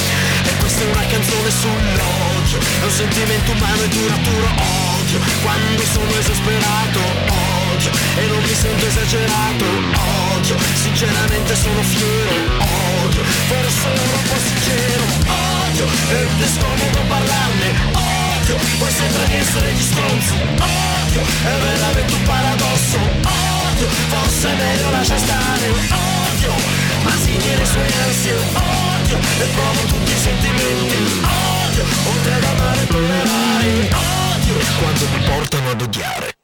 è una canzone sull'odio, è un sentimento umano e duraturo, odio, quando sono esasperato, odio, e non mi sento esagerato, odio, sinceramente sono fiero, odio, forse ero un po' sincero, odio, ed è scomodo parlarne, odio, poi sembra essere gli stronzi, odio, è veramente un paradosso, odio, forse è meglio lascia stare, odio, ma si sue ansie, odio, e provo tutti i sentimenti, odio, oltre ad amare tollerare, odio, quando mi portano ad odiare.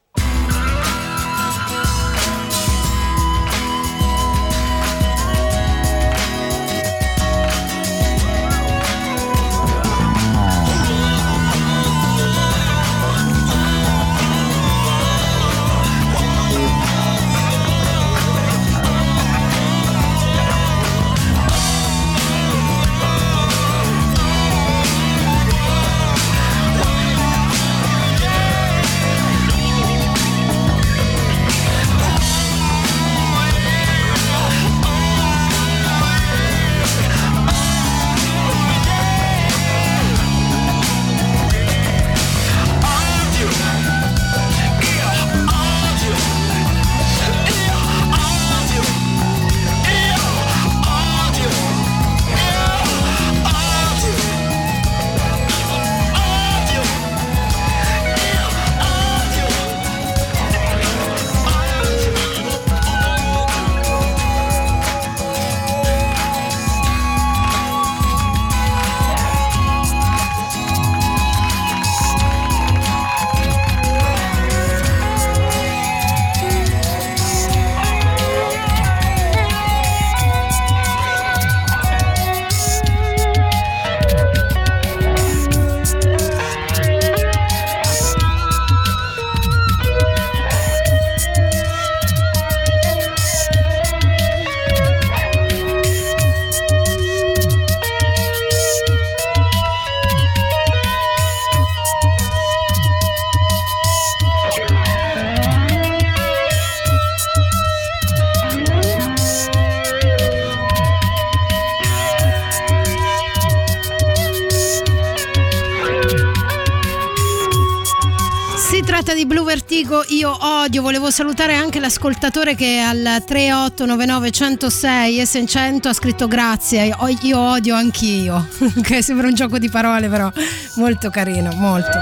Io odio, volevo salutare anche l'ascoltatore che al 3899 106 e 600 ha scritto grazie, io odio anch'io, che sembra un gioco di parole però molto carino, molto.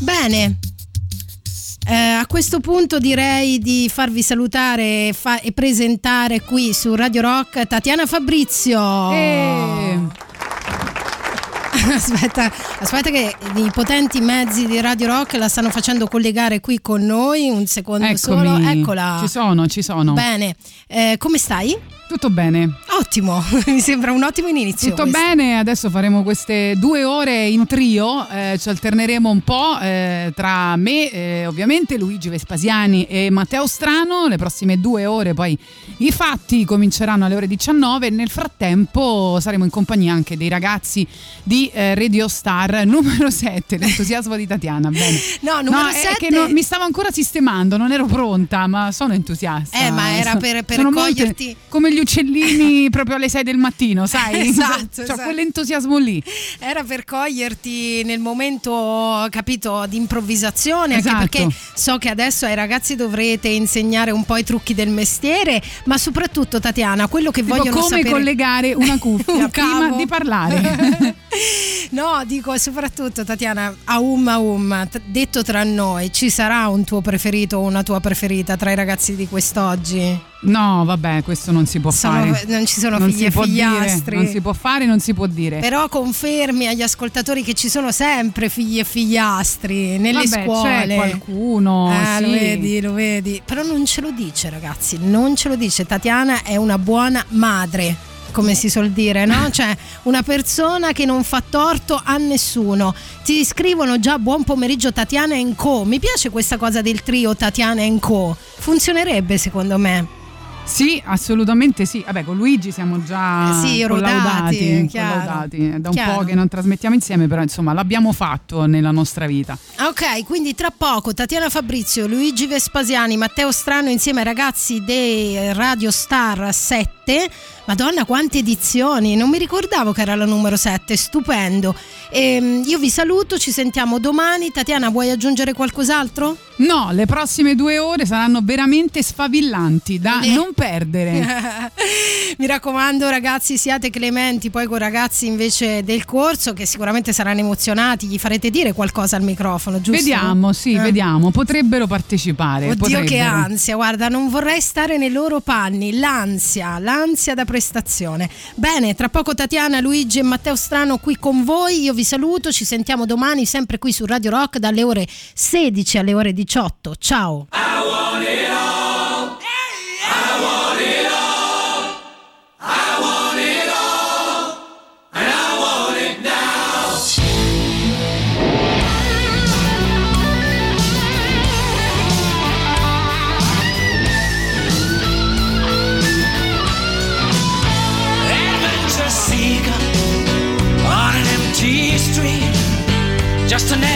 Bene. Eh, a questo punto direi di farvi salutare e, fa- e presentare qui su Radio Rock Tatiana Fabrizio. Eh. Aspetta, aspetta che i potenti mezzi di Radio Rock la stanno facendo collegare qui con noi, un secondo Eccomi. solo. Eccola. Ci sono, ci sono. Bene, Eh, come stai? Tutto bene. Ottimo, mi sembra un ottimo inizio. Tutto questo. bene, adesso faremo queste due ore in trio, eh, ci alterneremo un po' eh, tra me, eh, ovviamente Luigi Vespasiani e Matteo Strano, le prossime due ore poi i fatti cominceranno alle ore 19 e nel frattempo saremo in compagnia anche dei ragazzi di eh, Radio Star numero 7, l'entusiasmo di Tatiana, bene. No, numero è 7 che non- mi stavo ancora sistemando, non ero pronta, ma sono entusiasta. Eh, ma era per- per Sono molte- coglierti- come gli uccellini proprio alle 6 del mattino, sai? Esatto, Cioè, esatto. quell'entusiasmo lì. Era per coglierti nel momento, capito, di improvvisazione, Esatto. anche perché so che adesso ai ragazzi dovrete insegnare un po' i trucchi del mestiere, ma soprattutto Tatiana, quello che Tipo vogliono come sapere collegare una cuffia Un prima di parlare. No, dico soprattutto Tatiana, aum aum, t- detto tra noi, ci sarà un tuo preferito o una tua preferita tra i ragazzi di quest'oggi? No, vabbè, questo non si può Sono- fare. non ci sono Non e figliastri. non si può fare, non si può dire. Però confermi agli ascoltatori che ci sono sempre figli e figliastri nelle Vabbè, scuole. c'è qualcuno, lo sì. vedi, lo vedi. Però non ce lo dice, ragazzi, non ce lo dice. Tatiana è una buona madre. Come si suol dire, no? Cioè, una persona che non fa torto a nessuno. Ti scrivono già buon pomeriggio Tatiana Co. Mi piace questa cosa del trio Tatiana Co. Funzionerebbe secondo me. Sì, assolutamente sì. Vabbè, con Luigi siamo già sì, collaudati, collaudati. È da un Chiaro. po' che non trasmettiamo insieme, però insomma l'abbiamo fatto nella nostra vita. Ok, quindi tra poco Tatiana Fabrizio, Luigi Vespasiani, Matteo Strano insieme ai ragazzi dei Radio Star 7. Madonna, quante edizioni! Non mi ricordavo che era la numero 7, stupendo. Ehm, io vi saluto, ci sentiamo domani. Tatiana, vuoi aggiungere qualcos'altro? No, le prossime due ore saranno veramente sfavillanti da Ne- non perdere. Mi raccomando, ragazzi, siate clementi poi con i ragazzi invece del corso che sicuramente saranno emozionati. Gli farete dire qualcosa al microfono, giusto? Vediamo, sì, Eh. vediamo. Potrebbero partecipare. Oddio che potrebbero. ansia, guarda, non vorrei stare nei loro panni, l'ansia, l'ansia da prestazione. Bene, tra poco Tatiana, Luigi e Matteo Strano qui con voi, io vi saluto, ci sentiamo domani sempre qui su Radio Rock dalle ore 16 alle ore 18. Ciao! Just an